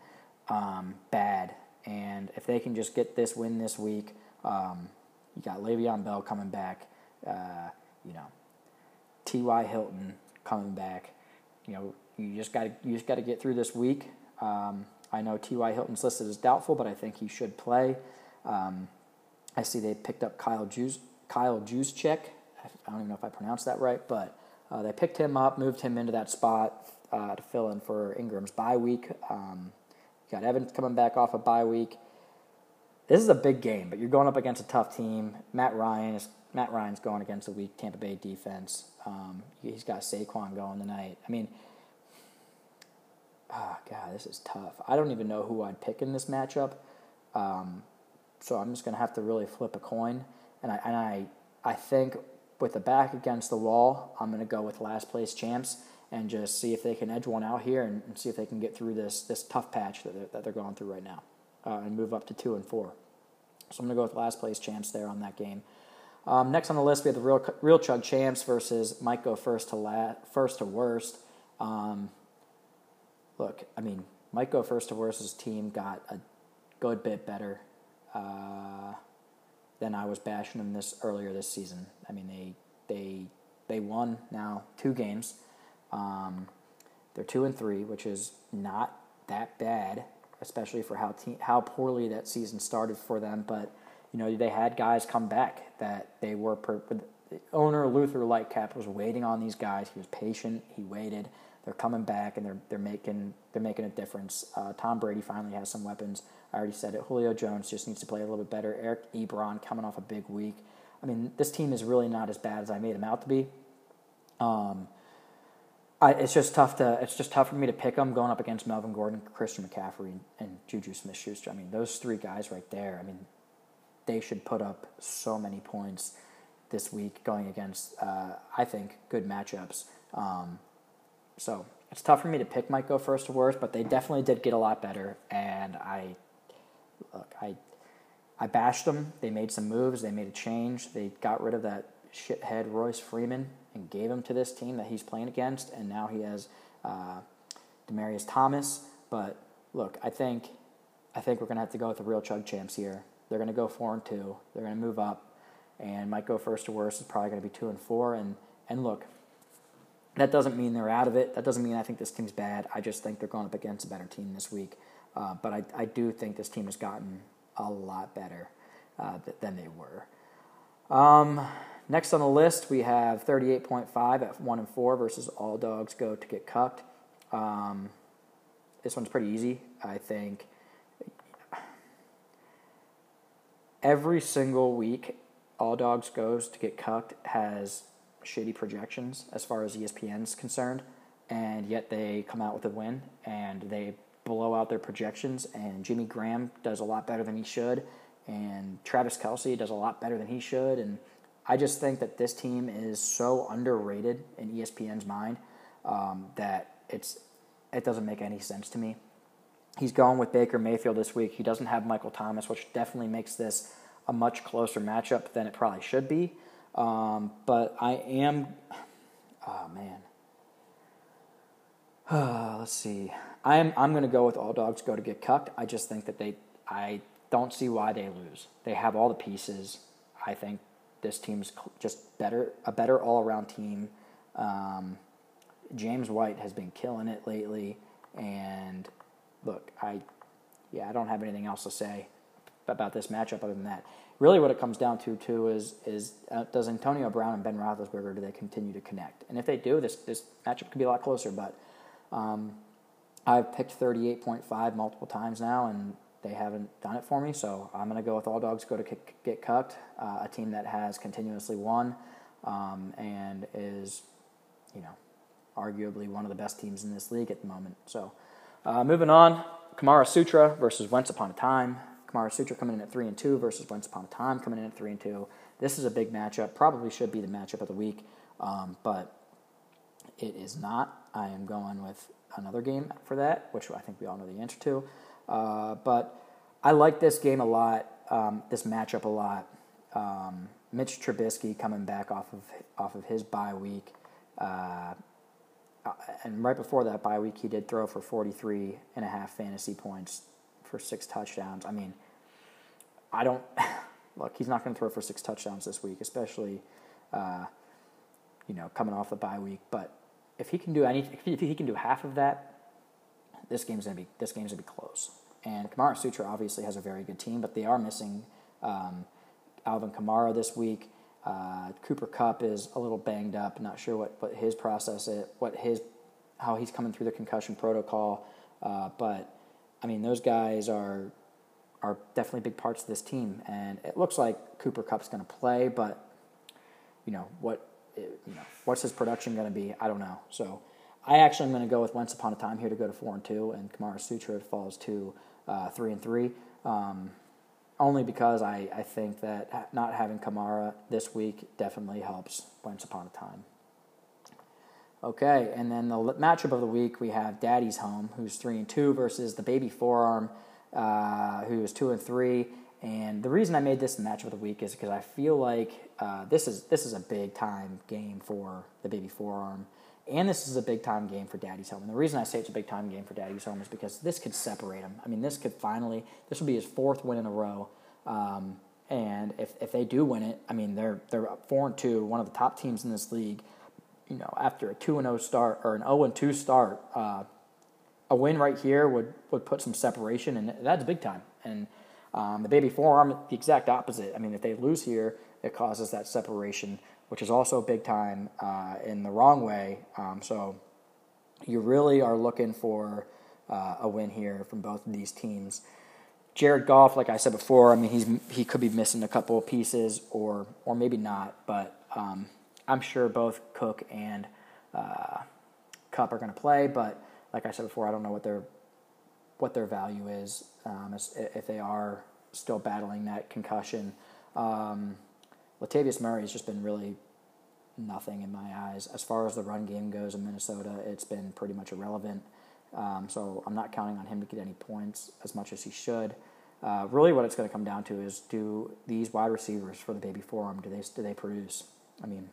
um, bad. And if they can just get this win this week, um, you got Le'Veon Bell coming back, uh, you know, T.Y. Hilton coming back. You know, you just got you just got to get through this week. Um, I know T.Y. Hilton's listed as doubtful, but I think he should play. Um, I see they picked up Kyle Juice, Kyle Juszczyk. I don't even know if I pronounced that right, but uh, they picked him up, moved him into that spot uh, to fill in for Ingram's bye week. Um, got Evans coming back off a bye week. This is a big game, but you're going up against a tough team. Matt Ryan is Matt Ryan's going against a weak Tampa Bay defense. Um, he's got Saquon going tonight. I mean, oh god, this is tough. I don't even know who I'd pick in this matchup. Um, so I'm just gonna have to really flip a coin, and I and I I think with the back against the wall, I'm gonna go with last place champs and just see if they can edge one out here and, and see if they can get through this this tough patch that they're, that they're going through right now uh, and move up to two and four. So I'm going to go with last place champs there on that game. Um, next on the list, we have the real real chug champs versus might go first to la- first to worst. Um, look, I mean, might go first to worst's team got a good bit better uh, than I was bashing them this earlier this season. I mean, they they they won now two games. Um, they're two and three, which is not that bad, especially for how te- how poorly that season started for them. But you know they had guys come back that they were. Per- owner Luther Lightcap was waiting on these guys. He was patient. He waited. They're coming back and they're they're making they're making a difference. Uh, Tom Brady finally has some weapons. I already said it. Julio Jones just needs to play a little bit better. Eric Ebron coming off a big week. I mean, this team is really not as bad as I made him out to be. Um, I, it's just tough to it's just tough for me to pick them going up against Melvin Gordon, Christian McCaffrey, and Juju Smith-Schuster. I mean, those three guys right there. I mean, they should put up so many points this week going against uh, I think good matchups. Um, so it's tough for me to pick Might go first to worst, but they definitely did get a lot better. And I look, I I bashed them. They made some moves. They made a change. They got rid of that shithead Royce Freeman and gave him to this team that he's playing against, and now he has uh, Demaryius Thomas. But look, I think I think we're gonna have to go with the real chug champs here. They're gonna go four and two. They're gonna move up, and might go first to worst It's probably gonna be two and four. And and look, that doesn't mean they're out of it. That doesn't mean I think this team's bad. I just think they're going up against a better team this week. Uh, but I, I do think this team has gotten a lot better uh, than they were. Um, Next on the list, we have 38.5 at 1 and 4 versus All Dogs Go to Get Cucked. Um, this one's pretty easy. I think every single week, All Dogs Goes to Get Cucked has shitty projections as far as ESPN's concerned, and yet they come out with a win and they blow out their projections. And Jimmy Graham does a lot better than he should, and Travis Kelce does a lot better than he should, and I just think that this team is so underrated in ESPN's mind um, that it's it doesn't make any sense to me. He's going with Baker Mayfield this week. He doesn't have Michael Thomas, which definitely makes this a much closer matchup than it probably should be. Um, but I am, oh man, [sighs] let's see. I'm I'm going to go with all dogs go to get cucked. I just think that they I don't see why they lose. They have all the pieces. I think this team's just better, a better all around team. Um, James White has been killing it lately, and look, I, yeah, I don't have anything else to say about this matchup other than that. really what it comes down to too is is uh, does Antonio Brown and Ben Roethlisberger do they continue to connect? And if they do, this this matchup could be a lot closer. But um, I've picked 38.5 multiple times now, and they haven't done it for me. So I'm going to go with all dogs go to kick, get cucked, uh, a team that has continuously won um, and is, you know, arguably one of the best teams in this league at the moment. So uh, moving on, Kamara Sutra versus Once Upon a Time. Kamara Sutra coming in at three and two versus Once Upon a Time coming in at three and two. This is a big matchup. Probably should be the matchup of the week, um, but it is not. I am going with another game for that, which I think we all know the answer to. Uh, but I like this game a lot, um, this matchup a lot. Um, Mitch Trubisky coming back off of off of his bye week, uh, and right before that bye week, he did throw for 43 and a half fantasy points for six touchdowns. I mean, I don't [laughs] look. He's not going to throw for six touchdowns this week, especially, uh, you know, coming off the bye week. But if he can do any, if he can do half of that, this game's gonna be this game's gonna be close. And Kamara Sutra obviously has a very good team, but they are missing um, Alvin Kamara this week. Uh, Cooper Kupp is a little banged up. Not sure what, what his process is, what his how he's coming through the concussion protocol. Uh, but I mean, those guys are are definitely big parts of this team, and it looks like Cooper Kupp's going to play. But you know what you know, what's his production going to be? I don't know. So I actually am going to go with Once Upon a Time here to go to four and two, and Kamara Sutra falls to uh, three and three. Um, only because I, I think that not having Kamara this week definitely helps Once Upon a Time. Okay, and then the matchup of the week we have Daddy's Home, who's three and two, versus the Baby Forearm, uh, who is two and three. And the reason I made this the match of the week is because I feel like uh, this is this is a big time game for the baby forearm, and this is a big time game for Daddy's Home. And the reason I say it's a big time game for Daddy's Home is because this could separate him. I mean, this could finally this will be his fourth win in a row. Um, and if, if they do win it, I mean they're they're four and two, one of the top teams in this league. You know, after a two and zero oh start or an zero and two start, uh, a win right here would would put some separation, and that's big time. And um, the baby forearm, the exact opposite. I mean, if they lose here, it causes that separation, which is also big time uh, in the wrong way. Um, so you really are looking for uh, a win here from both of these teams. Jared Goff, like I said before, I mean he's he could be missing a couple of pieces, or or maybe not, but um, I'm sure both Cook and uh, Kupp are going to play. But like I said before, I don't know what their what their value is um, if they are still battling that concussion. Um, Latavius Murray has just been really nothing in my eyes. As far as the run game goes in Minnesota, it's been pretty much irrelevant. Um, so I'm not counting on him to get any points as much as he should. Uh, really, what it's going to come down to is do these wide receivers for the baby forearm do they do they produce? I mean,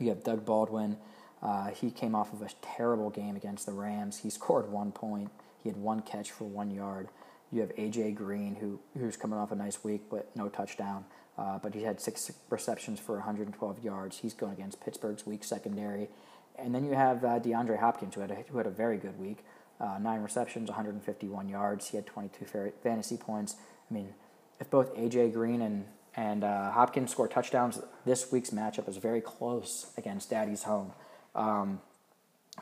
you have Doug Baldwin. Uh, he came off of a terrible game against the Rams. He scored one point. He had one catch for one yard. You have AJ Green, who who's coming off a nice week, but no touchdown. Uh, but he had six receptions for 112 yards. He's going against Pittsburgh's weak secondary. And then you have uh, DeAndre Hopkins, who had a, who had a very good week. Uh, nine receptions, 151 yards. He had 22 fantasy points. I mean, if both AJ Green and and uh, Hopkins score touchdowns, this week's matchup is very close against Daddy's home. Um,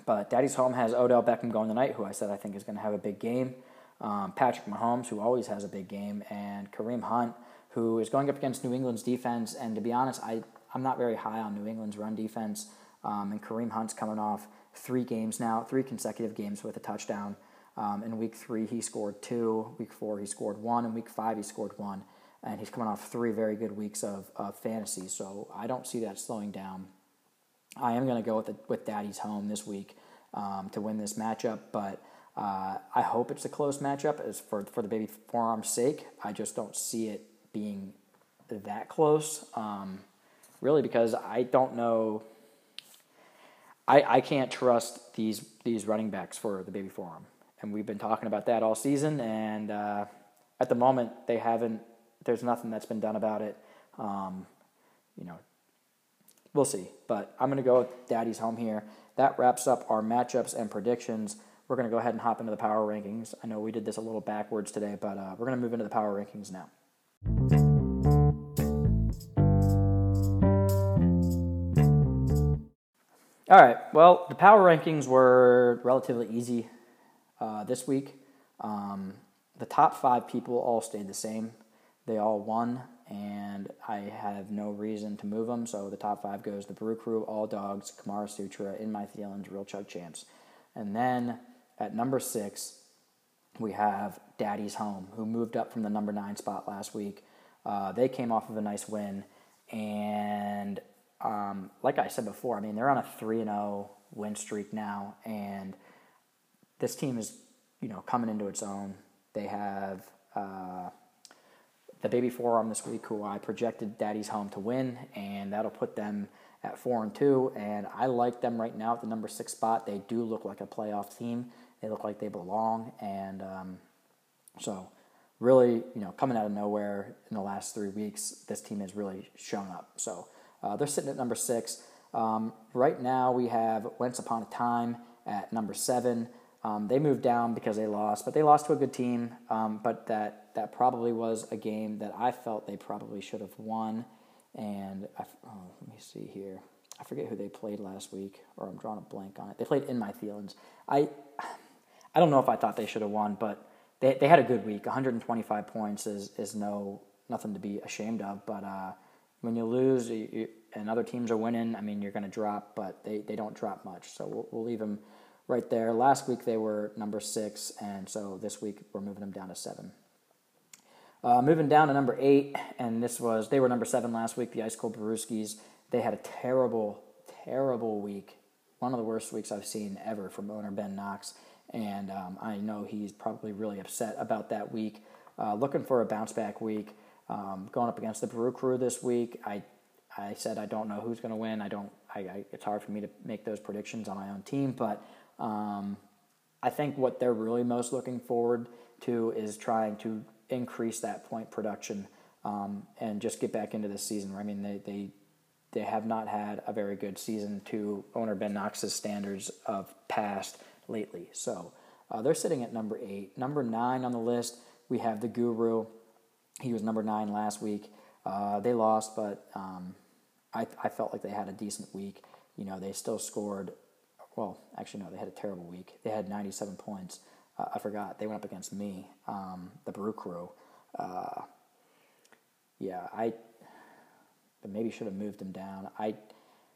but Daddy's home has Odell Beckham going tonight, who I said I think is going to have a big game. Um, Patrick Mahomes, who always has a big game, and Kareem Hunt, who is going up against New England's defense. And to be honest, I, I'm not very high on New England's run defense. Um, and Kareem Hunt's coming off three games now, three consecutive games with a touchdown. Um, in week three, he scored two. Week four, he scored one. In week five, he scored one. And he's coming off three very good weeks of, of fantasy. So I don't see that slowing down. I am going to go with the, with Daddy's home this week um, to win this matchup, but uh, I hope it's a close matchup as for for the baby forearm's sake. I just don't see it being that close, um, really, because I don't know. I, I can't trust these these running backs for the baby forearm, and we've been talking about that all season. And uh, at the moment, they haven't. There's nothing that's been done about it. Um, you know, we'll see. But I'm to go with Daddy's home here. That wraps up our matchups and predictions we're going to go ahead and hop into the power rankings. I know we did this a little backwards today, but uh, we're going to move into the power rankings now. All right, well, the power rankings were relatively easy uh, this week. Um, the top five people all stayed the same, they all won, and I have no reason to move them. So the top five goes the Brew Crew, All Dogs, Kamara Sutra, In My Feelings, Real Chug Champs. And then at number six, we have Daddy's Home, who moved up from the number nine spot last week. Uh, they came off of a nice win, and um, like I said before, I mean they're on a three and zero win streak now, and this team is you know coming into its own. They have uh, the baby forearm this week, who I projected Daddy's Home to win, and that'll put them at four and two. And I like them right now at the number six spot. They do look like a playoff team. They look like they belong, and um, so really, you know, coming out of nowhere in the last three weeks, this team has really shown up. So uh, they're sitting at number six. Um, right now, we have Once Upon a Time at number seven. Um, they moved down because they lost, but they lost to a good team. Um, but that that probably was a game that I felt they probably should have won. And I, oh, let me see here. I forget who they played last week, or I'm drawing a blank on it. They played in my feelings. I I don't know if I thought they should have won, but they they had a good week. 125 points is is no nothing to be ashamed of. But uh, when you lose you, you, and other teams are winning, I mean you're going to drop, but they, they don't drop much. So we'll, we'll leave them right there. Last week they were number six, and so this week we're moving them down to seven. Uh, moving down to number eight, and this was they were number seven last week. The Ice Cold Brewskis. They had a terrible, terrible week. One of the worst weeks I've seen ever from owner Ben Knox, and um, I know he's probably really upset about that week. Uh, looking for a bounce back week. Um, going up against the Brew Crew this week, I I said I don't know who's going to win. I don't. I, I, it's hard for me to make those predictions on my own team, but um, I think what they're really most looking forward to is trying to increase that point production um, and just get back into the season. I mean, they, they they have not had a very good season to owner Ben Knox's standards of past lately. So uh, they're sitting at number eight. Number nine on the list, we have the Guru. He was number nine last week. Uh, they lost, but um, I, I felt like they had a decent week. You know, they still scored. Well, actually, no, they had a terrible week. They had 97 points. Uh, I forgot they went up against me, um, the Brew Crew. Uh, yeah, I maybe should have moved them down. I,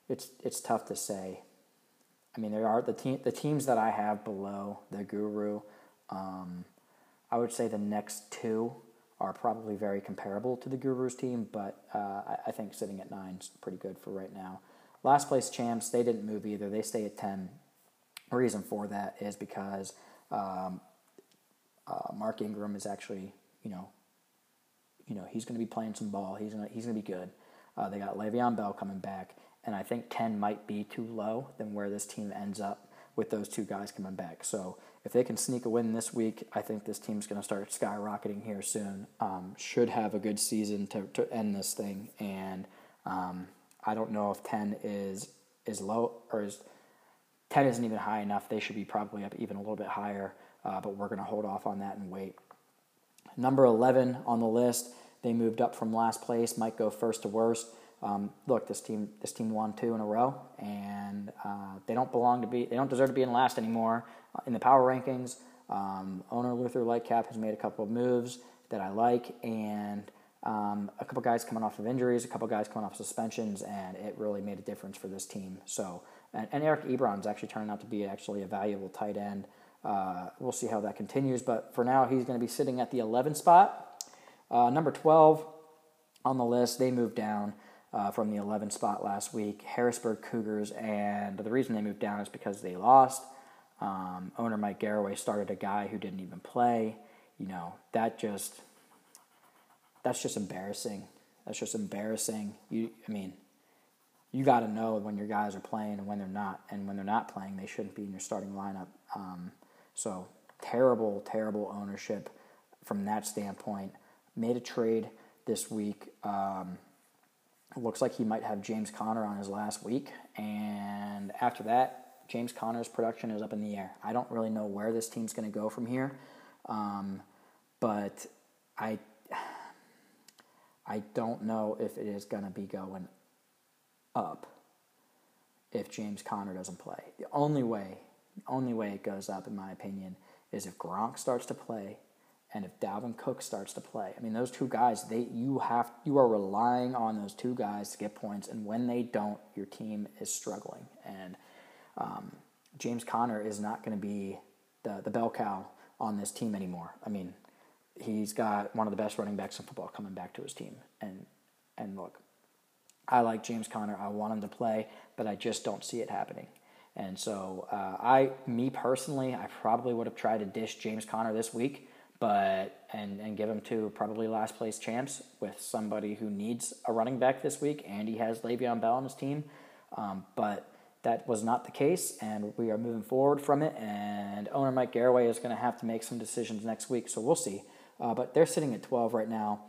it's it's tough to say. I mean, there are the team the teams that I have below the Guru. Um, I would say the next two are probably very comparable to the Guru's team, but uh, I, I, think sitting at nine is pretty good for right now. Last place champs, they didn't move either. They stay at ten. Reason for that is because um, uh, Mark Ingram is actually, you know, you know, he's going to be playing some ball. He's going he's going to be good. Uh, they got Le'Veon Bell coming back, and I think ten might be too low than where this team ends up with those two guys coming back. So if they can sneak a win this week, I think this team's going to start skyrocketing here soon. Um, should have a good season to, to end this thing, and um, I don't know if ten is is low or is 10 isn't even high enough. They should be probably up even a little bit higher, uh, but we're going to hold off on that and wait. Number 11 on the list, they moved up from last place, might go first to worst. Um, look, this team this team won two in a row, and uh, they don't belong to be they don't deserve to be in last anymore uh, in the power rankings. Um, owner Luther Lightcap has made a couple of moves that I like, and um, a couple guys coming off of injuries, a couple guys coming off suspensions, and it really made a difference for this team. So and, and Eric Ebron's actually turning out to be actually a valuable tight end. Uh, we'll see how that continues, but for now, he's going to be sitting at the 11 spot. Uh, number 12 on the list, they moved down uh, from the 11 spot last week. Harrisburg Cougars, and the reason they moved down is because they lost. Um, owner Mike Garraway started a guy who didn't even play. You know that just that's just embarrassing. That's just embarrassing. You, I mean, you got to know when your guys are playing and when they're not. And when they're not playing, they shouldn't be in your starting lineup. Um, so terrible, terrible ownership from that standpoint. Made a trade this week. Um, looks like he might have James Conner on his last week. And after that, James Conner's production is up in the air. I don't really know where this team's going to go from here. Um, but I I don't know if it is going to be going up. if James Conner doesn't play. The only way, the only way it goes up, in my opinion, is if Gronk starts to play and if Dalvin Cook starts to play. I mean, those two guys, they you have you are relying on those two guys to get points, and when they don't, your team is struggling. And um, James Conner is not going to be the the bell cow on this team anymore. I mean, he's got one of the best running backs in football coming back to his team, and and look, I like James Conner. I want him to play, but I just don't see it happening. And so, uh, I, me personally, I probably would have tried to dish James Conner this week but and and give him to probably last place champs with somebody who needs a running back this week, and he has Le'Veon Bell on his team. Um, but that was not the case, and we are moving forward from it. And owner Mike Garraway is going to have to make some decisions next week, so we'll see. Uh, but they're sitting at 12 right now.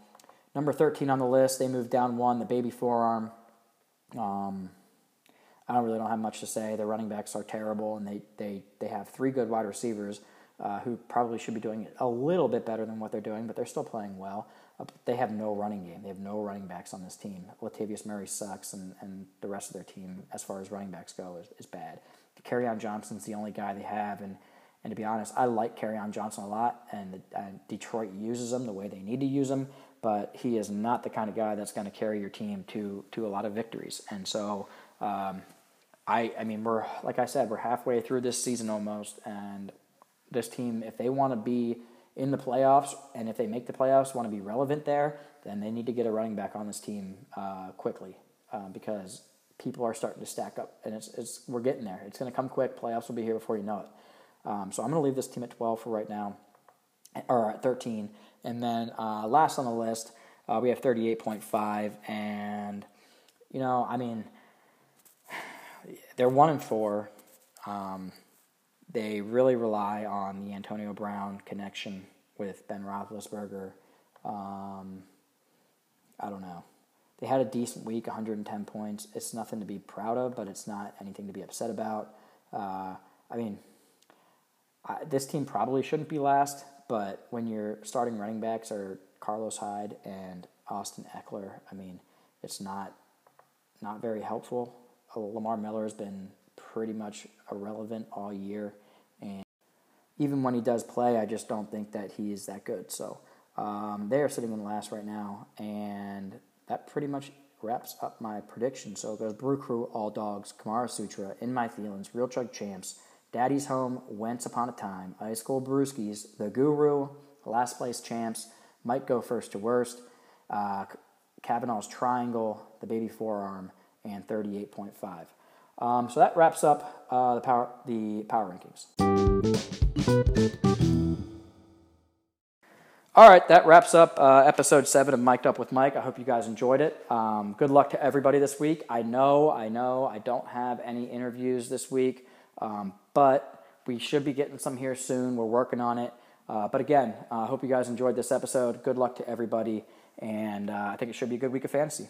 Number 13 on the list, they moved down one, the baby forearm. Um, I don't really don't have much to say. Their running backs are terrible, and they, they, they have three good wide receivers uh, who probably should be doing it a little bit better than what they're doing, but they're still playing well. Uh, they have no running game. They have no running backs on this team. Latavius Murray sucks, and, and the rest of their team, as far as running backs go, is, is bad. Kerryon Johnson's the only guy they have, and and to be honest, I like Kerryon Johnson a lot, and, and Detroit uses him the way they need to use him, but he is not the kind of guy that's going to carry your team to to a lot of victories. And so, um, I I mean, we're like I said, we're halfway through this season almost, and this team, if they want to be in the playoffs and if they make the playoffs, want to be relevant there, then they need to get a running back on this team uh, quickly uh, because people are starting to stack up and it's, it's we're getting there. It's going to come quick. Playoffs will be here before you know it. Um, so I'm going to leave this team at 12 for right now, or at 13. And then uh, last on the list, uh, we have 38.5. And, you know, I mean, [sighs] they're one and four. Um, they really rely on the Antonio Brown connection with Ben Roethlisberger. Um, I don't know. They had a decent week, 110 points. It's nothing to be proud of, but it's not anything to be upset about. Uh, I mean, I, this team probably shouldn't be last, but when your starting running backs are Carlos Hyde and Austin Ekeler, I mean, it's not not very helpful. Lamar Miller has been pretty much irrelevant all year even when he does play, I just don't think that he is that good. So um, they are sitting in last right now, and that pretty much wraps up my prediction. So it goes Brew Crew, All Dogs, Kamara Sutra, In My Feelings, Real Chug Champs, Daddy's Home, Once Upon a Time, Ice Cold Brewskis, The Guru, Last Place Champs, Might Go First to Worst, uh, Kavanaugh's Triangle, The Baby Forearm, and 38.5. Um, so that wraps up uh, the power the power rankings. All right, that wraps up uh, episode seven of Mic'd Up with Mike. I hope you guys enjoyed it. Um, good luck to everybody this week. I know, I know, I don't have any interviews this week, um, but we should be getting some here soon. We're working on it. Uh, but again, I uh, hope you guys enjoyed this episode. Good luck to everybody, and uh, I think it should be a good week of fantasy.